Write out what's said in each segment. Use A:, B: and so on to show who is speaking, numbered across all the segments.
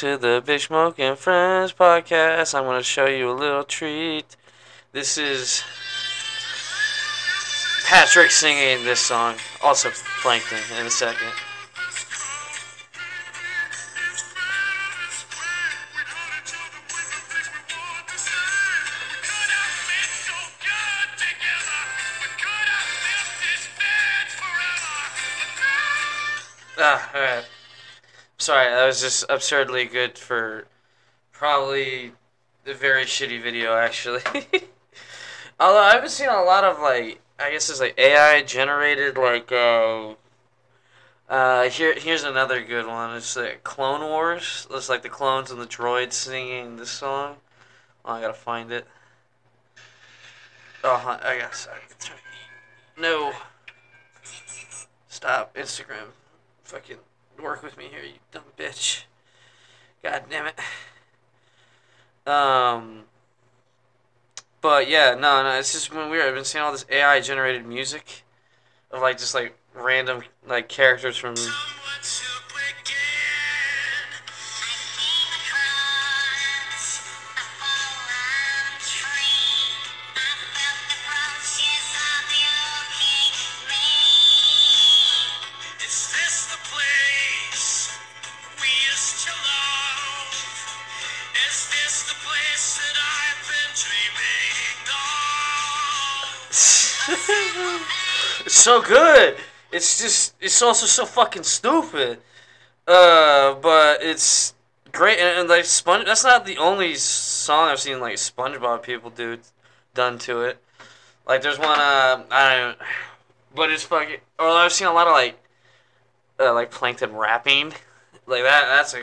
A: to the Big Smoke and Friends podcast. I'm going to show you a little treat. This is Patrick singing this song. Also, Plankton in a second. Sorry, that was just absurdly good for probably a very shitty video, actually. Although I've been seeing a lot of like, I guess it's like AI generated like. Uh, uh, here, here's another good one. It's like Clone Wars. It's like the clones and the droids singing this song. Oh, I gotta find it. Oh, I guess. No. Stop Instagram. Fucking work with me here, you dumb bitch. God damn it. Um. But yeah, no, no, it's just been weird. I've been seeing all this AI generated music of like just like random like characters from. It's also so fucking stupid. Uh, but it's great and, and like Sponge. That's not the only song I've seen like SpongeBob people do done to it. Like there's one uh I don't. But it's fucking. Or I've seen a lot of like, uh, like plankton rapping, like that. That's a.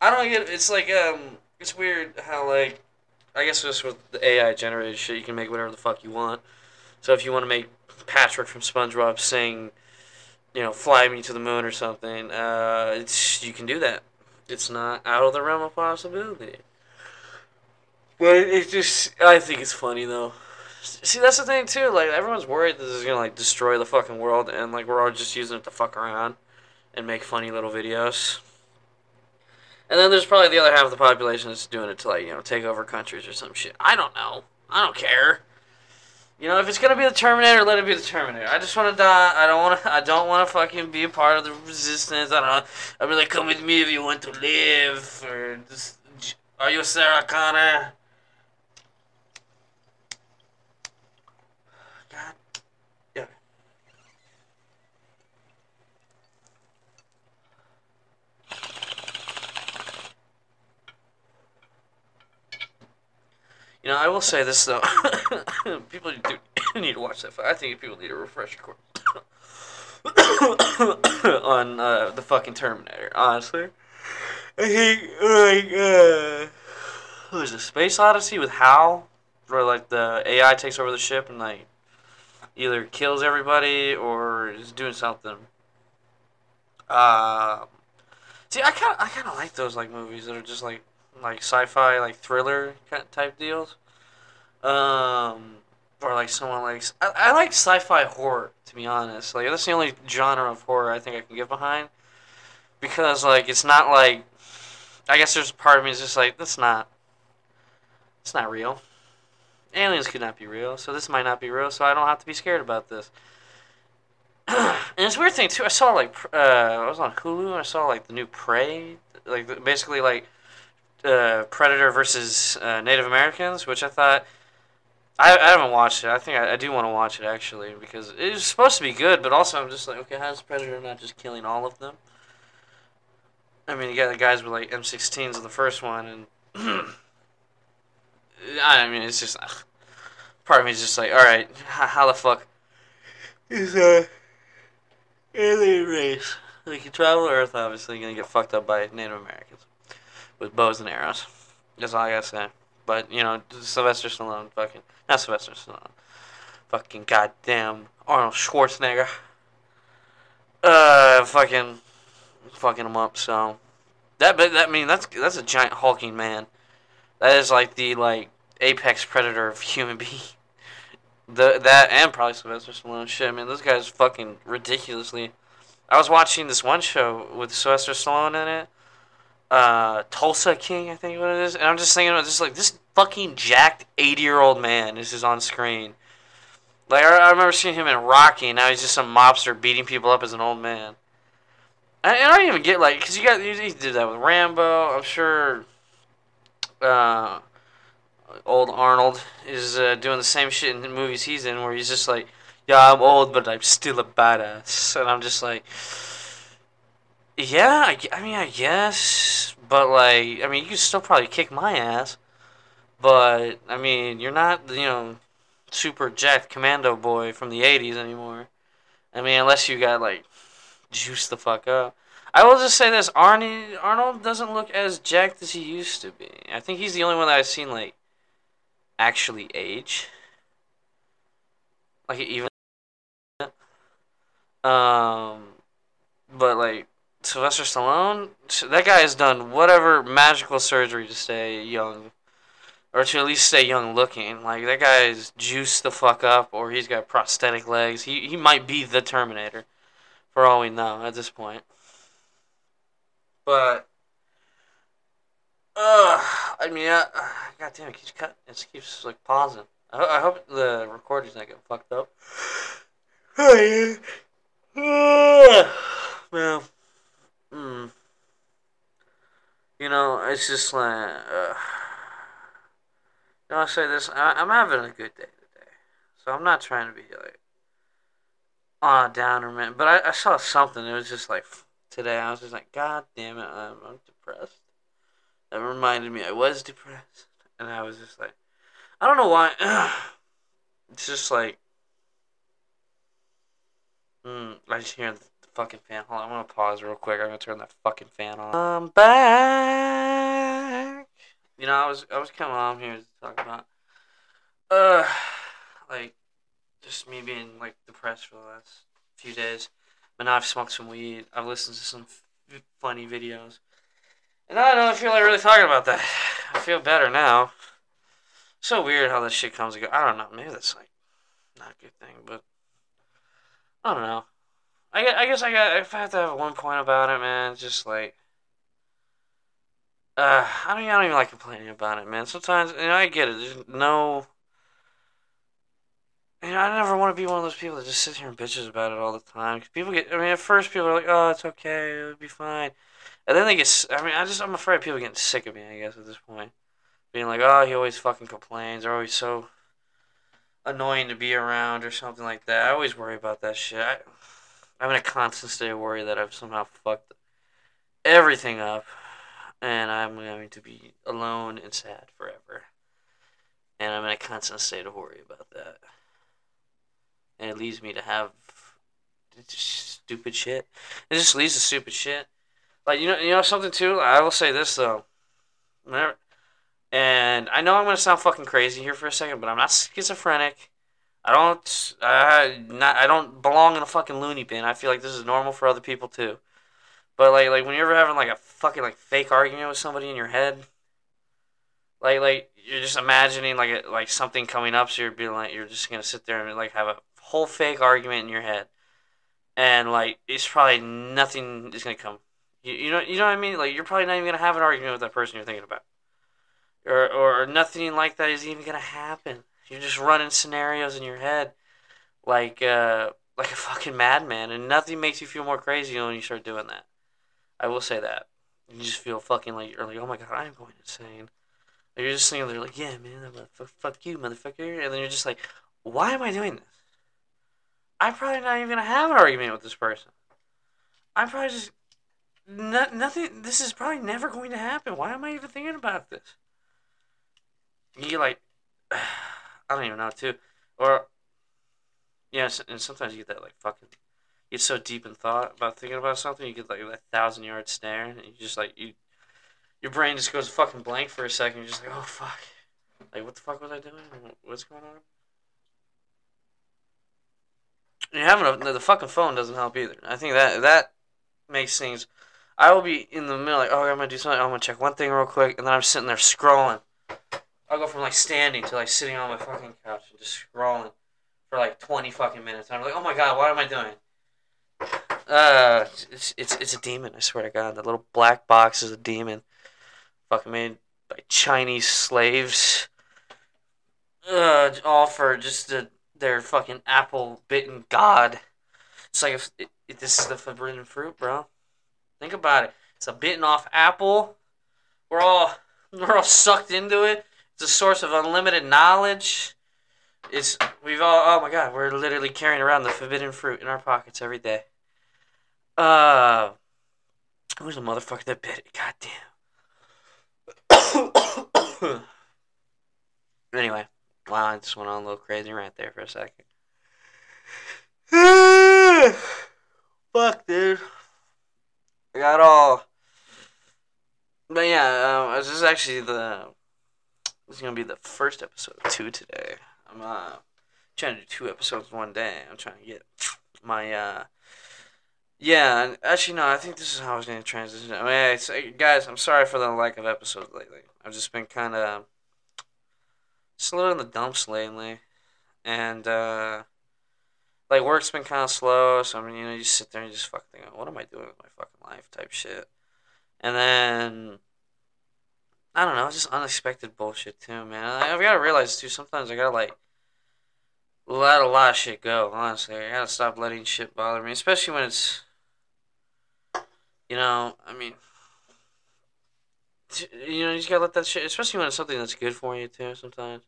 A: I don't get. It's like um. It's weird how like, I guess just with the AI generated shit, you can make whatever the fuck you want. So if you want to make Patrick from SpongeBob sing, you know, "Fly Me to the Moon" or something, uh, it's you can do that. It's not out of the realm of possibility. But it's just, I think it's funny though. See, that's the thing too. Like everyone's worried this is gonna like destroy the fucking world, and like we're all just using it to fuck around and make funny little videos. And then there's probably the other half of the population that's doing it to like you know take over countries or some shit. I don't know. I don't care. You know, if it's gonna be the Terminator, let it be the Terminator. I just want to die. I don't want to. I don't want to fucking be a part of the resistance. I don't. I mean, like, come with me if you want to live. Or just, are you Sarah Connor? Know, I will say this though. people do need to watch that. I think people need a refresher course on uh, the fucking Terminator. Honestly, I think like uh, who is it? Space Odyssey with Hal, where like the AI takes over the ship and like either kills everybody or is doing something. Uh, see, I kind I kind of like those like movies that are just like like sci-fi like thriller kind type deals. Um, or like someone likes. I, I like sci-fi horror to be honest. Like that's the only genre of horror I think I can get behind because like it's not like I guess there's a part of me that's just like that's not it's not real. Aliens could not be real, so this might not be real, so I don't have to be scared about this. and it's weird thing too. I saw like uh, I was on Hulu and I saw like the new Prey, like basically like uh, Predator versus uh, Native Americans, which I thought I, I haven't watched it. I think I, I do want to watch it actually because it was supposed to be good, but also I'm just like, okay, how's Predator not just killing all of them? I mean, you got the guys with like M16s in the first one, and I mean, it's just ugh. part of me is just like, all right, how, the fuck is a alien race like you travel Earth? Obviously, gonna get fucked up by Native Americans with bows and arrows. That's all I gotta say. But you know, Sylvester Stallone, fucking not Sylvester Stallone, fucking goddamn Arnold Schwarzenegger, uh, fucking fucking him up. So that, but that I mean that's that's a giant hulking man. That is like the like apex predator of human being. The that and probably Sylvester Stallone. Shit, I mean, this guy's fucking ridiculously. I was watching this one show with Sylvester Stallone in it. uh, Tulsa King, I think what it is. And I'm just thinking about just like this fucking jacked 80 year old man is just on screen. Like I, I remember seeing him in Rocky, and now he's just some mobster beating people up as an old man. And I don't even get like, cause you got he he did that with Rambo. I'm sure. Uh, old Arnold is uh, doing the same shit in the movies he's in, where he's just like, "Yeah, I'm old, but I'm still a badass," and I'm just like, "Yeah, I, I mean, I guess, but like, I mean, you can still probably kick my ass, but I mean, you're not, you know, super jacked commando boy from the '80s anymore. I mean, unless you got like juice the fuck up." I will just say this: Arnie Arnold doesn't look as jacked as he used to be. I think he's the only one that I've seen like actually age. Like even um but like Sylvester Stallone, that guy has done whatever magical surgery to stay young or to at least stay young looking. Like that guy's juiced the fuck up or he's got prosthetic legs. He he might be the Terminator for all we know at this point. But uh, I mean, uh, God damn, it keeps cut. It keeps like pausing. I, I hope the recording's not getting fucked up. Well, mm. You know, it's just like. Uh, you know, I say this. I, I'm having a good day today, so I'm not trying to be like on a downer, man. But I, I saw something. It was just like today. I was just like, God damn it, I'm, I'm depressed. That reminded me I was depressed, and I was just like, I don't know why. it's just like, mm, I just hear the fucking fan. Hold on, I'm gonna pause real quick. I'm gonna turn that fucking fan on. I'm back. You know, I was I was coming on here to talk about, uh, like, just me being like depressed for the last few days. But now I've smoked some weed. I've listened to some f- funny videos. And I don't feel like really talking about that. I feel better now. So weird how this shit comes and goes. I don't know. Maybe that's like not a good thing, but I don't know. I, I guess I got if I have to have one point about it, man, just like uh, I don't, I don't even like complaining about it, man. Sometimes, you know, I get it. There's no, you know, I never want to be one of those people that just sit here and bitches about it all the time. Cause people get, I mean, at first people are like, "Oh, it's okay, it'll be fine," and then they get. I mean, I just, I'm afraid people getting sick of me. I guess at this point, being like, "Oh, he always fucking complains," or always so annoying to be around, or something like that. I always worry about that shit. I, I'm in a constant state of worry that I've somehow fucked everything up, and I'm going to be alone and sad forever. And I'm in a constant state of worry about that. And it leads me to have stupid shit. It just leads to stupid shit. Like you know, you know something too. I will say this though. Whenever, and I know I'm gonna sound fucking crazy here for a second, but I'm not schizophrenic. I don't. I not. I don't belong in a fucking loony bin. I feel like this is normal for other people too. But like, like when you're ever having like a fucking like fake argument with somebody in your head, like like you're just imagining like a, like something coming up, so you're being like you're just gonna sit there and like have a whole fake argument in your head, and like it's probably nothing is gonna come. You, you know you know what I mean? Like you're probably not even gonna have an argument with that person you're thinking about, or or nothing like that is even gonna happen. You're just running scenarios in your head, like uh like a fucking madman, and nothing makes you feel more crazy when you start doing that. I will say that. You just feel fucking like you're like, oh my god, I'm going insane. You're just sitting there like, yeah, man, I'm a, fuck you, motherfucker. And then you're just like, why am I doing this? I'm probably not even gonna have an argument with this person. I'm probably just no, nothing. This is probably never going to happen. Why am I even thinking about this? You're like, I don't even know too, or yeah, and sometimes you get that like fucking get so deep in thought about thinking about something, you get like a thousand yard stare, and you just like you, your brain just goes fucking blank for a second. You're just like, oh fuck, like what the fuck was I doing? What's going on? And you're having a, the fucking phone doesn't help either. I think that that makes things. I will be in the middle like, oh, I'm gonna do something. I'm gonna check one thing real quick, and then I'm sitting there scrolling. I'll go from like standing to like sitting on my fucking couch and just scrolling for like 20 fucking minutes. And I'm like, oh my god, what am I doing? Uh, it's, it's it's a demon. I swear to God, that little black box is a demon. Fucking made by Chinese slaves. Uh, all for just the, their fucking apple bitten god. It's like if, if this is the forbidden fruit, bro. Think about it. It's a bitten off apple. We're all we're all sucked into it. It's a source of unlimited knowledge. It's we've all oh my god, we're literally carrying around the forbidden fruit in our pockets every day. Uh who's the motherfucker that bit it? God damn. anyway, wow, I just went on a little crazy rant there for a second. Fuck, dude. I got all. But yeah, um, this is actually the. This is gonna be the first episode of two today. I'm uh trying to do two episodes one day. I'm trying to get my uh. Yeah, and actually no, I think this is how I was gonna transition. I mean, it's, guys, I'm sorry for the lack of episodes lately. I've just been kind of just a little in the dumps lately, and uh like work's been kind of slow. So I mean, you know, you just sit there and you just fucking think, what am I doing with my fucking life, type shit. And then I don't know, just unexpected bullshit too, man. I, I've got to realize too. Sometimes I gotta like let a lot of shit go. Honestly, I gotta stop letting shit bother me, especially when it's, you know, I mean. You know, you just gotta let that shit, especially when it's something that's good for you too. Sometimes,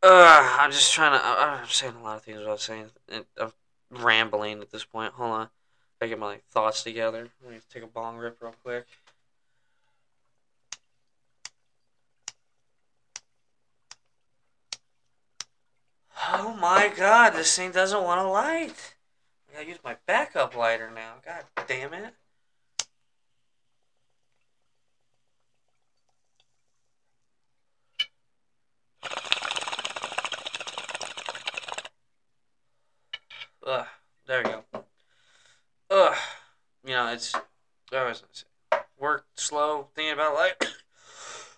A: uh, I'm just trying to. I, I'm saying a lot of things without saying. I'm rambling at this point. Hold on. I get my thoughts together. Let me take a bong rip real quick. Oh my god, this thing doesn't want to light. I use my backup lighter now. God damn it. Ugh, there we go. Ugh, you know, it's, I was work slow, thinking about life.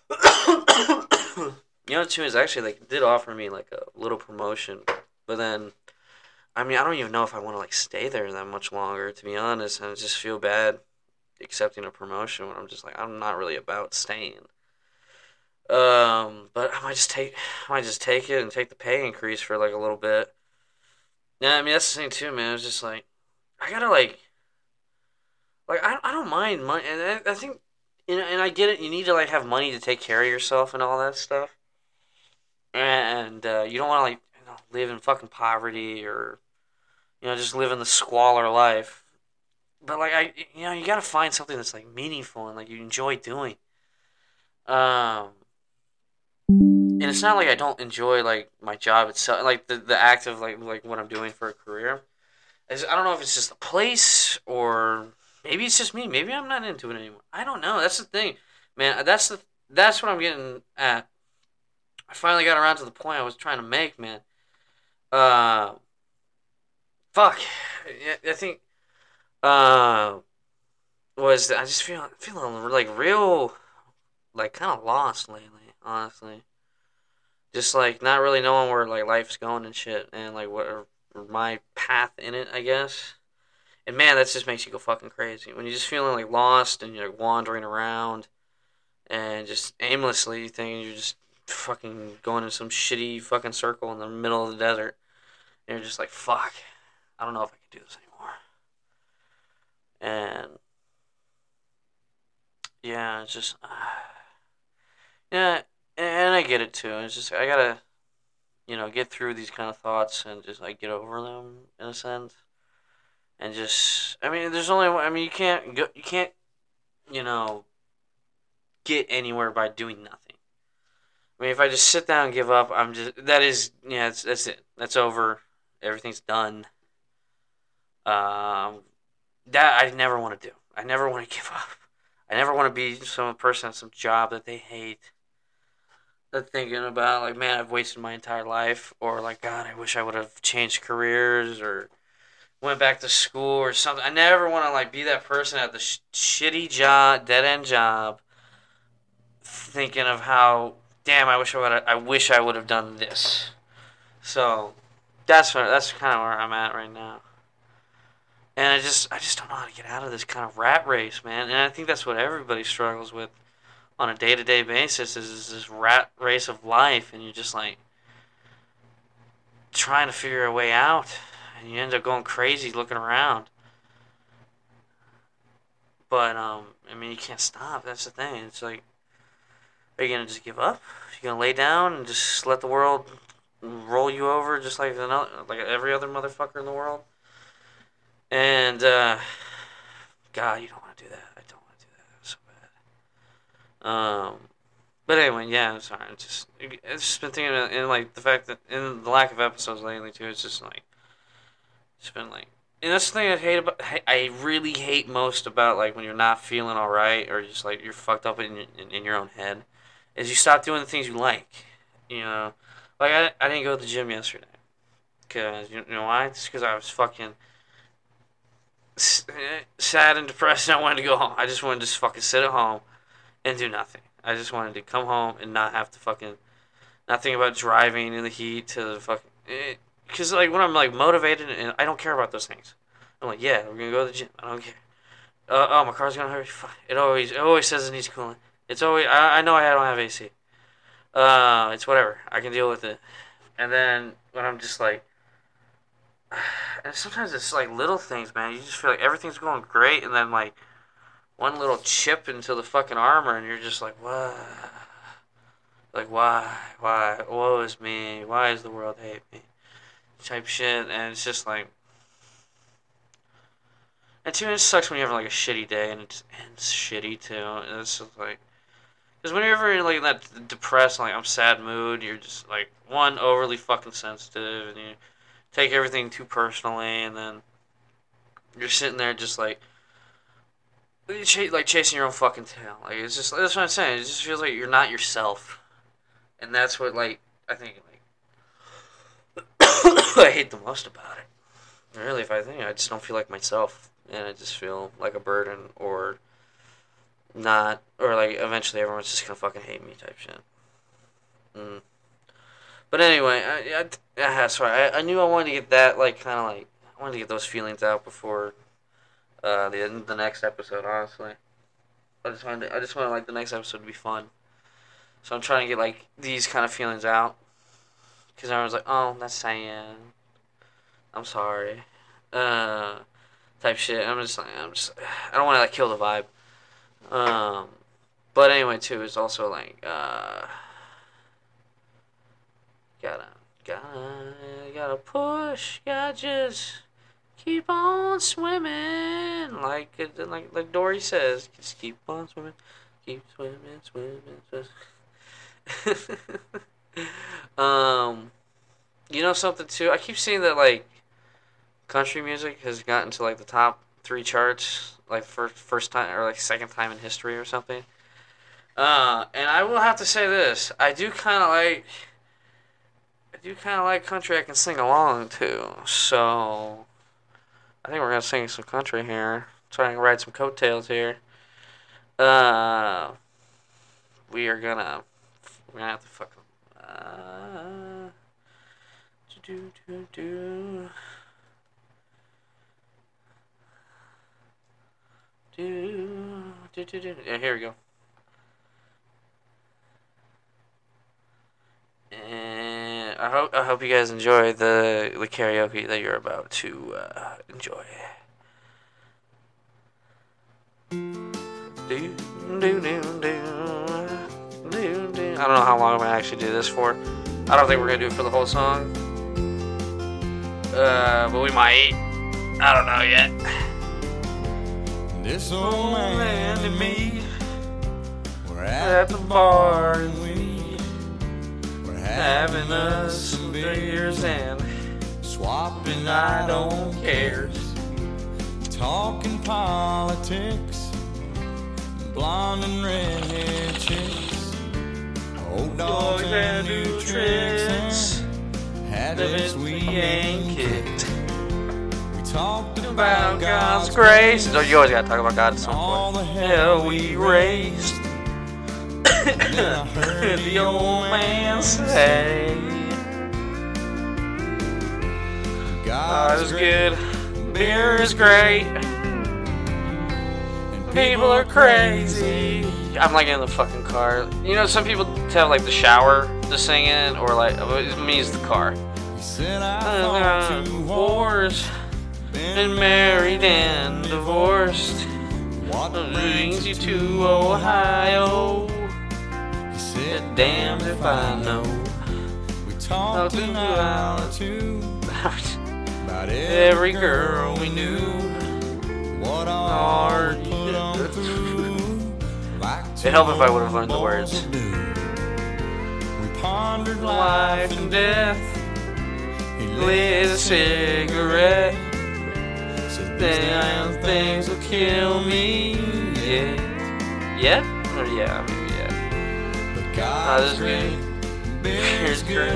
A: you know, too is actually like did offer me like a little promotion, but then, I mean, I don't even know if I want to like stay there that much longer. To be honest, and I just feel bad accepting a promotion when I'm just like I'm not really about staying. Um, but I might just take, I might just take it and take the pay increase for like a little bit. Yeah, I mean that's the thing too, man. It's just like I gotta like, like I, I don't mind money, and I, I think, you know, and I get it. You need to like have money to take care of yourself and all that stuff, and uh, you don't want to like live in fucking poverty or, you know, just living the squalor life. But like I, you know, you gotta find something that's like meaningful and like you enjoy doing. Um, and it's not like I don't enjoy like my job itself, like the the act of like like what I'm doing for a career. It's, I don't know if it's just the place or maybe it's just me. Maybe I'm not into it anymore. I don't know. That's the thing, man. That's the that's what I'm getting at. I finally got around to the point I was trying to make, man. Uh, fuck. I think uh was I just feel feeling like real, like kind of lost lately. Honestly just like not really knowing where like life's going and shit, and like what my path in it, I guess. And man, that just makes you go fucking crazy when you're just feeling like lost and you're like, wandering around, and just aimlessly thinking you're just fucking going in some shitty fucking circle in the middle of the desert, and you're just like, fuck, I don't know if I can do this anymore. And yeah, it's just uh, yeah and I get it too. It's just I gotta, you know, get through these kind of thoughts and just like get over them in a sense, and just I mean, there's only I mean you can't go you can't, you know, get anywhere by doing nothing. I mean, if I just sit down and give up, I'm just that is yeah, that's that's it. That's over. Everything's done. Um, that I never want to do. I never want to give up. I never want to be some person at some job that they hate That thinking about like, man, I've wasted my entire life, or like, God, I wish I would have changed careers or went back to school or something. I never want to like be that person at the sh- shitty job, dead end job, thinking of how, damn, I wish I would, I wish I would have done this. So, that's what, that's kind of where I'm at right now. And I just I just don't know how to get out of this kind of rat race, man. And I think that's what everybody struggles with on a day to day basis is, is this rat race of life, and you're just like trying to figure a way out, and you end up going crazy looking around. But um, I mean, you can't stop. That's the thing. It's like, are you gonna just give up? Are You gonna lay down and just let the world roll you over, just like another, like every other motherfucker in the world? And uh, God, you don't want to do that. I don't want to do that. That's so bad. Um, but anyway, yeah, I'm sorry. It's just I've just been thinking in like the fact that in the lack of episodes lately too. It's just like it's been like, and that's the thing I hate about. I really hate most about like when you're not feeling all right or just like you're fucked up in in, in your own head, is you stop doing the things you like. You know, like I, I didn't go to the gym yesterday, cause you know why? Just because I was fucking sad and depressed and I wanted to go home. I just wanted to just fucking sit at home and do nothing. I just wanted to come home and not have to fucking not think about driving in the heat to the fucking because like when I'm like motivated and I don't care about those things. I'm like, yeah, we're gonna go to the gym. I don't care. Uh, oh, my car's gonna hurt. It always it always says it needs cooling. It's always I, I know I don't have AC. Uh, it's whatever. I can deal with it. And then when I'm just like, and sometimes it's like little things, man. You just feel like everything's going great, and then like one little chip into the fucking armor, and you're just like, what? Like why? Why? Woe is me. Why does the world hate me? Type shit, and it's just like. And too, it sucks when you have like a shitty day and ends shitty too. And it's just like, because whenever you're like in that depressed, like I'm sad mood, you're just like one overly fucking sensitive, and you take everything too personally, and then you're sitting there just like like chasing your own fucking tail. Like it's just that's what I'm saying. It just feels like you're not yourself, and that's what like I think like I hate the most about it. Really, if I think I just don't feel like myself, and I just feel like a burden or not, or like eventually everyone's just gonna fucking hate me type shit. Mm. But anyway, I, I, I sorry, I, I knew I wanted to get that like kind of like I wanted to get those feelings out before uh, the end the next episode. Honestly, I just wanted to, I just wanted like the next episode to be fun. So I'm trying to get like these kind of feelings out because I was like, oh, that's sad. I'm sorry, uh, type shit. I'm just like I'm just I don't want to like kill the vibe. Um, but anyway, too, it's also like uh Gotta, gotta, gotta push. Gotta just keep on swimming, like like like Dory says. Just keep on swimming, keep swimming, swimming, swimming. um, you know something too. I keep seeing that like country music has gotten to like the top three charts, like first first time or like second time in history or something. Uh, and I will have to say this: I do kind of like do kind of like country I can sing along to, so I think we're gonna sing some country here. Try and ride some coattails here. Uh, we are gonna we're gonna have to fuck. them. Uh, do do do do do do do. Yeah, here we go. And I hope I hope you guys enjoy the the karaoke that you're about to uh, enjoy. Do, do, do, do, do, do. I don't know how long I'm gonna actually do this for. I don't think we're gonna do it for the whole song. Uh, but we might. I don't know yet.
B: This old man and me, we're
A: At the bar and we having us some beers and
B: swapping
A: I don't care.
B: talking politics, blonde and redhead chicks, old dogs and new tricks, habits we ain't kicked. We talked
A: About God's grace. Oh, you always gotta talk about God at some point.
B: all the
A: Hell we raised.
B: Then I heard
A: the old man say, God is good, beer is great. People are crazy. I'm like in the fucking car. You know, some people have like the shower to sing in, or like it means the car.
C: He said I
A: Uh,
C: thought too.
A: Wars, been married and divorced.
C: What
A: Brings you to Ohio.
C: Said,
A: Damned if I know.
C: We talked an hour or two about
A: Every girl we knew.
C: What
A: Hard
C: we put on through.
A: It'd help if I would've learned the words.
C: We pondered
A: Life and death.
C: He
A: Lit a cigarette.
C: Said,
A: Damn things will kill me. Yeah. Yet? Or yeah, maybe yeah.
C: God's great. Beer's good.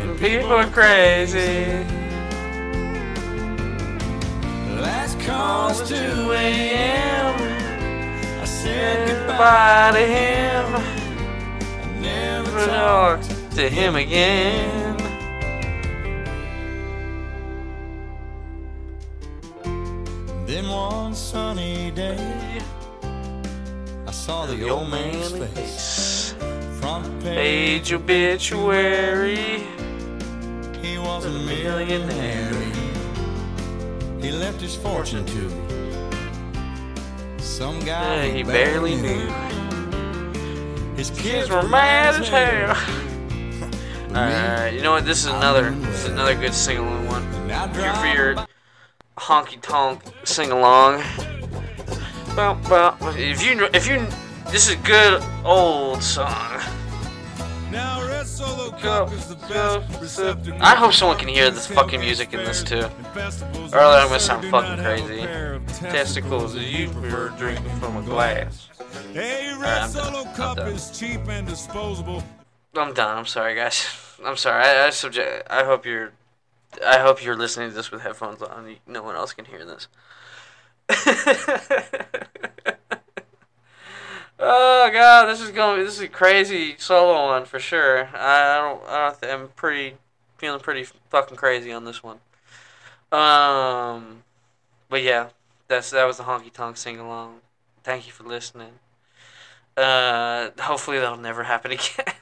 C: And
A: People are crazy.
C: Last call was 2
A: a.m.
C: I said goodbye.
A: To him.
C: I never talked.
A: to him again.
C: Then one sunny day, saw the old man's face. Front page,
A: obituary.
C: he was a millionaire. He left his fortune to me. some guy
A: he barely knew.
C: His
A: Kids were mad as hell. Alright, you know what? This is another this is another good sing along one. Here for your honky tonk sing along. Well, well, if you if you this is a good old song.
D: Now, Red Solo Cup is the best
A: I hope someone can hear this fucking music in this too. Or I'm gonna sound fucking crazy. Testicles, you were drinking from a glass.
D: Hey, Red
A: I'm done.
D: Solo Cup is cheap and disposable.
A: I'm done. I'm sorry, guys. I'm sorry. I, I subject. I hope you're. I hope you're listening to this with headphones on. No one else can hear this. oh god, this is to be This is a crazy solo one for sure. I don't. I don't. Th- I'm pretty feeling pretty fucking crazy on this one. Um, but yeah, that's that was the honky tonk sing along. Thank you for listening. Uh, hopefully that'll never happen again.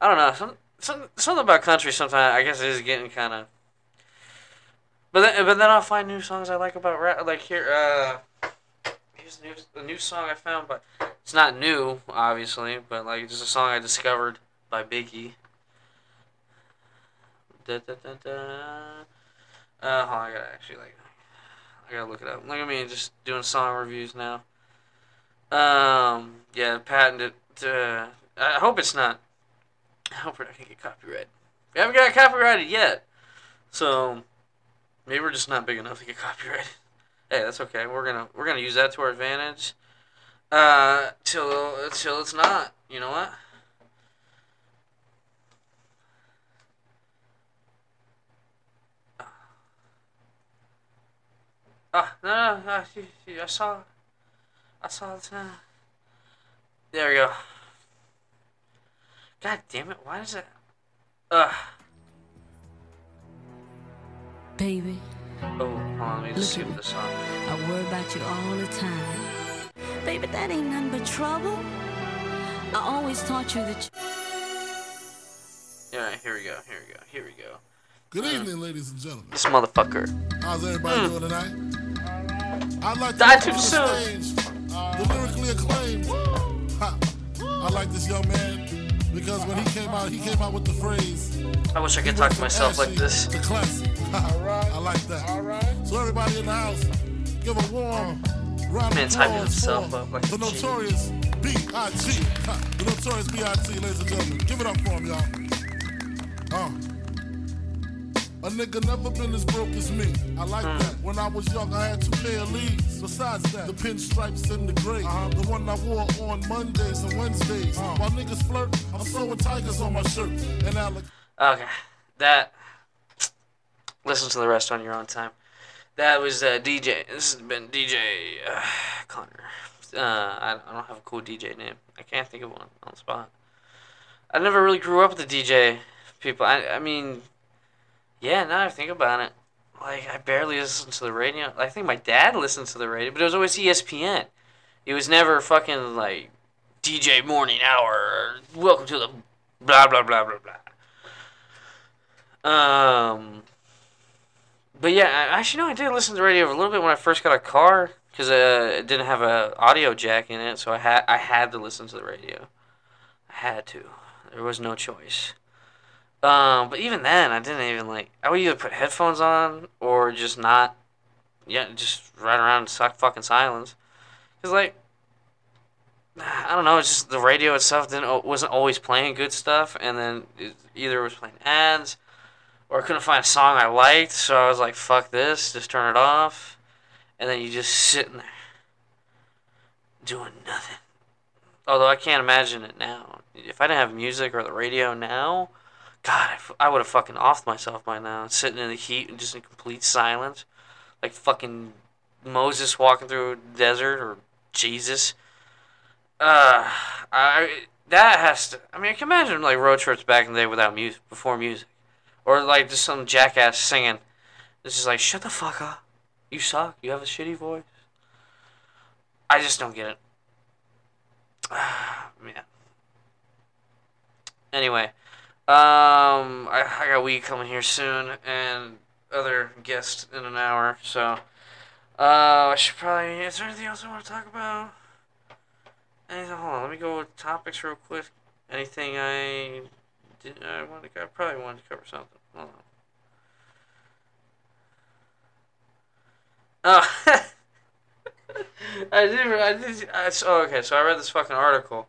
A: I don't know. Some, some something about country. Sometimes I guess it is getting kind of. But then, but then I'll find new songs I like about rap. Like here, uh, here's a new a new song I found, but it's not new, obviously. But like it's just a song I discovered by Biggie. Da, da, da, da. Uh, hold on, I gotta actually like, I gotta look it up. Look at me just doing song reviews now. Um, yeah, patented. Uh, I hope it's not. I hope we're not gonna get copyrighted. We haven't got copyrighted yet, so maybe we're just not big enough to get copyrighted. Hey, that's okay. We're gonna we're gonna use that to our advantage. Uh, till till it's not. You know what? Ah, no, no, no, you- I saw, I saw it. There we go. God damn it! Why is it? Ugh.
E: Baby,
A: Oh, hold on. Let me just see what this song.
E: I worry about you all the time. Baby, that ain't nothing but trouble. I always taught you that. You...
A: Yeah, here we go. Here we go. Here we go.
F: Good hmm. evening, ladies and gentlemen.
A: This motherfucker.
F: How's everybody hmm. doing tonight? I'd like to
A: Die too
F: to
A: soon.
F: the stage the lyrically acclaimed. Ha. I like this young man because when he came out, he came out with the phrase.
A: I wish I could talk to
F: from
A: myself like this.
F: To classic. I like that. All right. So everybody in the house, give a warm round
A: Man's
F: of applause
A: himself
F: for
A: up like
F: the
A: a G.
F: notorious B.I.G. The notorious B.I.G. Ladies and gentlemen, give it up for him, y'all. Uh. A nigga never been as broke as me. I like
A: Hmm.
F: that. When I was young, I had two pair of Lees. Besides that, the pinstripes and the gray. Uh-huh. The one I wore on Mondays and Wednesdays. While niggas flirt, I'm sewing tigers on my shirt. And Alec.
A: Okay, that. Listen to the rest on your own time. That was uh, DJ. This has been DJ uh, Connor. Uh, I, I don't have a cool DJ name. I can't think of one on the spot. I never really grew up with the DJ people. I, I mean, Yeah, now I think about it, like I barely listened to the radio. I think my dad listened to the radio, but it was always ESPN. It was never fucking like DJ Morning Hour. Welcome to the blah blah blah blah blah. Um, but yeah, I, actually, no, I did listen to the radio a little bit when I first got a car because uh, it didn't have a audio jack in it, so I had I had to listen to the radio. I had to. There was no choice. Um, but even then, I didn't even like. I would either put headphones on or just not. Yeah, just ride around in suck fucking silence. Cause like, I don't know. It's just the radio itself didn't wasn't always playing good stuff, and then it either it was playing ads, or I couldn't find a song I liked. So I was like, "Fuck this," just turn it off, and then you just sitting there doing nothing. Although I can't imagine it now. If I didn't have music or the radio now, God, I, would have fucking offed myself by now. Sitting in the heat and just in complete silence. Like fucking Moses walking through a desert or Jesus. Uh, I that has to. I mean, I can imagine like road trips back in the day without music, before music, or like just some jackass singing. This is like, shut the fuck up. You suck. You have a shitty voice. I just don't get it. Man. Anyway, um, I, I got weed coming here soon, and other guests in an hour. So, uh, I should probably. Is there anything else I want to talk about? Anything? Hold on. Let me go with topics real quick. Anything I did? I want to. I probably wanted to cover something. Oh. I did. I did. I, so, okay, so I read this fucking article,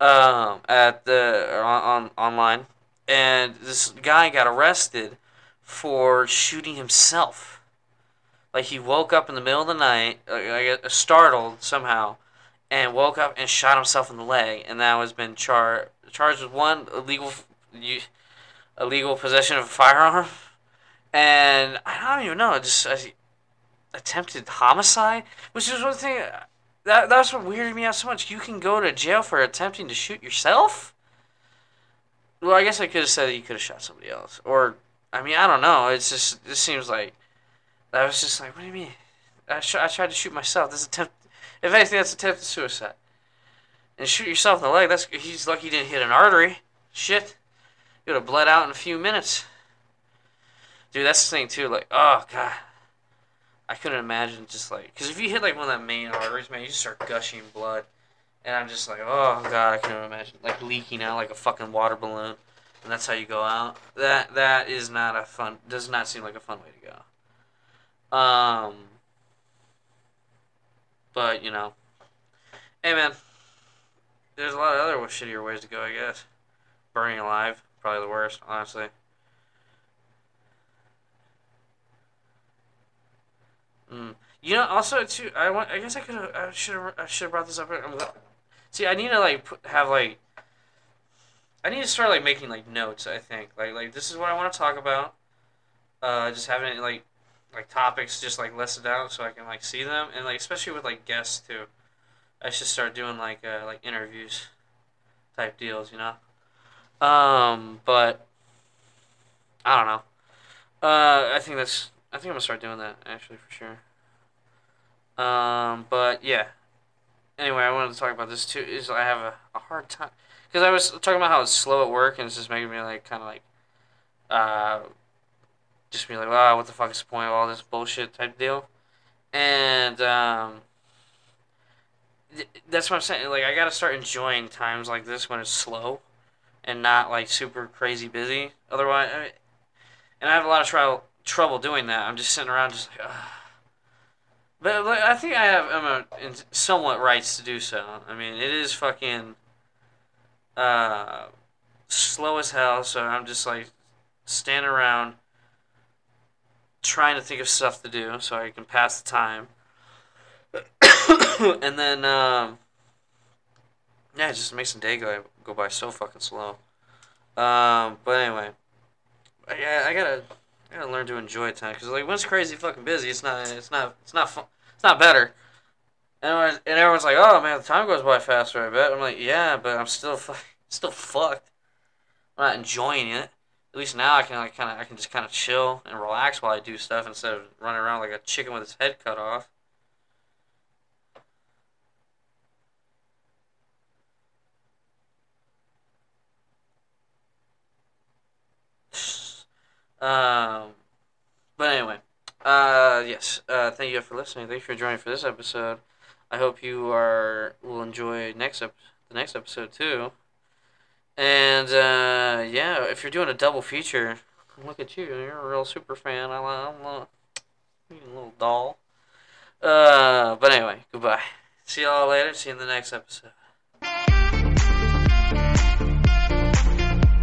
A: um, at the on, on online, and this guy got arrested for shooting himself. Like he woke up in the middle of the night, uh, I get startled somehow, and woke up and shot himself in the leg, and now has been char- charged with one illegal, illegal possession of a firearm, and I don't even know, just. I, attempted homicide, which is one thing that that's what weirded me out so much. You can go to jail for attempting to shoot yourself. Well, I guess I could have said that you could have shot somebody else, or I mean, I don't know. It's just this seems like I was just like, what do you mean? I, sh- I tried to shoot myself. This attempt, if anything, that's attempted suicide. And shoot yourself in the leg. That's he's lucky he didn't hit an artery. Shit, you would have bled out in a few minutes. Dude, that's the thing too. Like, oh god. I couldn't imagine just like because if you hit like one of the main arteries, man, you just start gushing blood, and I'm just like, oh god, I couldn't imagine like leaking out like a fucking water balloon, and that's how you go out. That that is not a fun. Does not seem like a fun way to go. Um, but you know, hey man, there's a lot of other shittier ways to go, I guess. Burning alive, probably the worst, honestly. Mm. You know, also too, I want. I guess I could. I should. I should have brought this up. See, I need to like put, have like. I need to start like making like notes. I think like like this is what I want to talk about. Uh, just having it like, like topics just like listed out so I can like see them and like especially with like guests too. I should start doing like uh, like interviews, type deals, you know. Um, but I don't know. Uh, I think that's. I think I'm gonna start doing that actually for sure. Um, but yeah. Anyway, I wanted to talk about this too. Is I have a, a hard time because I was talking about how it's slow at work and it's just making me like kind of like, uh, just be like, wow, what the fuck is the point of all this bullshit type deal, and um. th- That's what I'm saying. Like, I gotta start enjoying times like this when it's slow, and not like super crazy busy. Otherwise, I mean, and I have a lot of trouble trouble doing that. I'm just sitting around just like, Ugh. but like, I think I have I'm a, somewhat rights to do so. I mean, it is fucking uh, slow as hell. So I'm just like standing around trying to think of stuff to do so I can pass the time. and then um, yeah, it just makes the day go go by so fucking slow. Um, but anyway, I, I gotta I gotta learn to enjoy time because like when it's crazy fucking busy, it's not it's not it's not fun, it's not better. And everyone, and everyone's like, oh man, the time goes by faster. I bet. I'm like, yeah, but I'm still fu- still fucked. I'm not enjoying it. at least now I can like kind of I can just kind of chill and relax while I do stuff instead of running around like a chicken with its head cut off. Um, but anyway, uh, yes. Uh, thank you for listening. Thank you for joining for this episode. I hope you are will enjoy next ep- the next episode too. And uh, yeah, if you're doing a double feature, look at you. You're a real super fan. I, I'm a, little doll. Uh, but anyway, goodbye. See y'all later. See you in the next episode.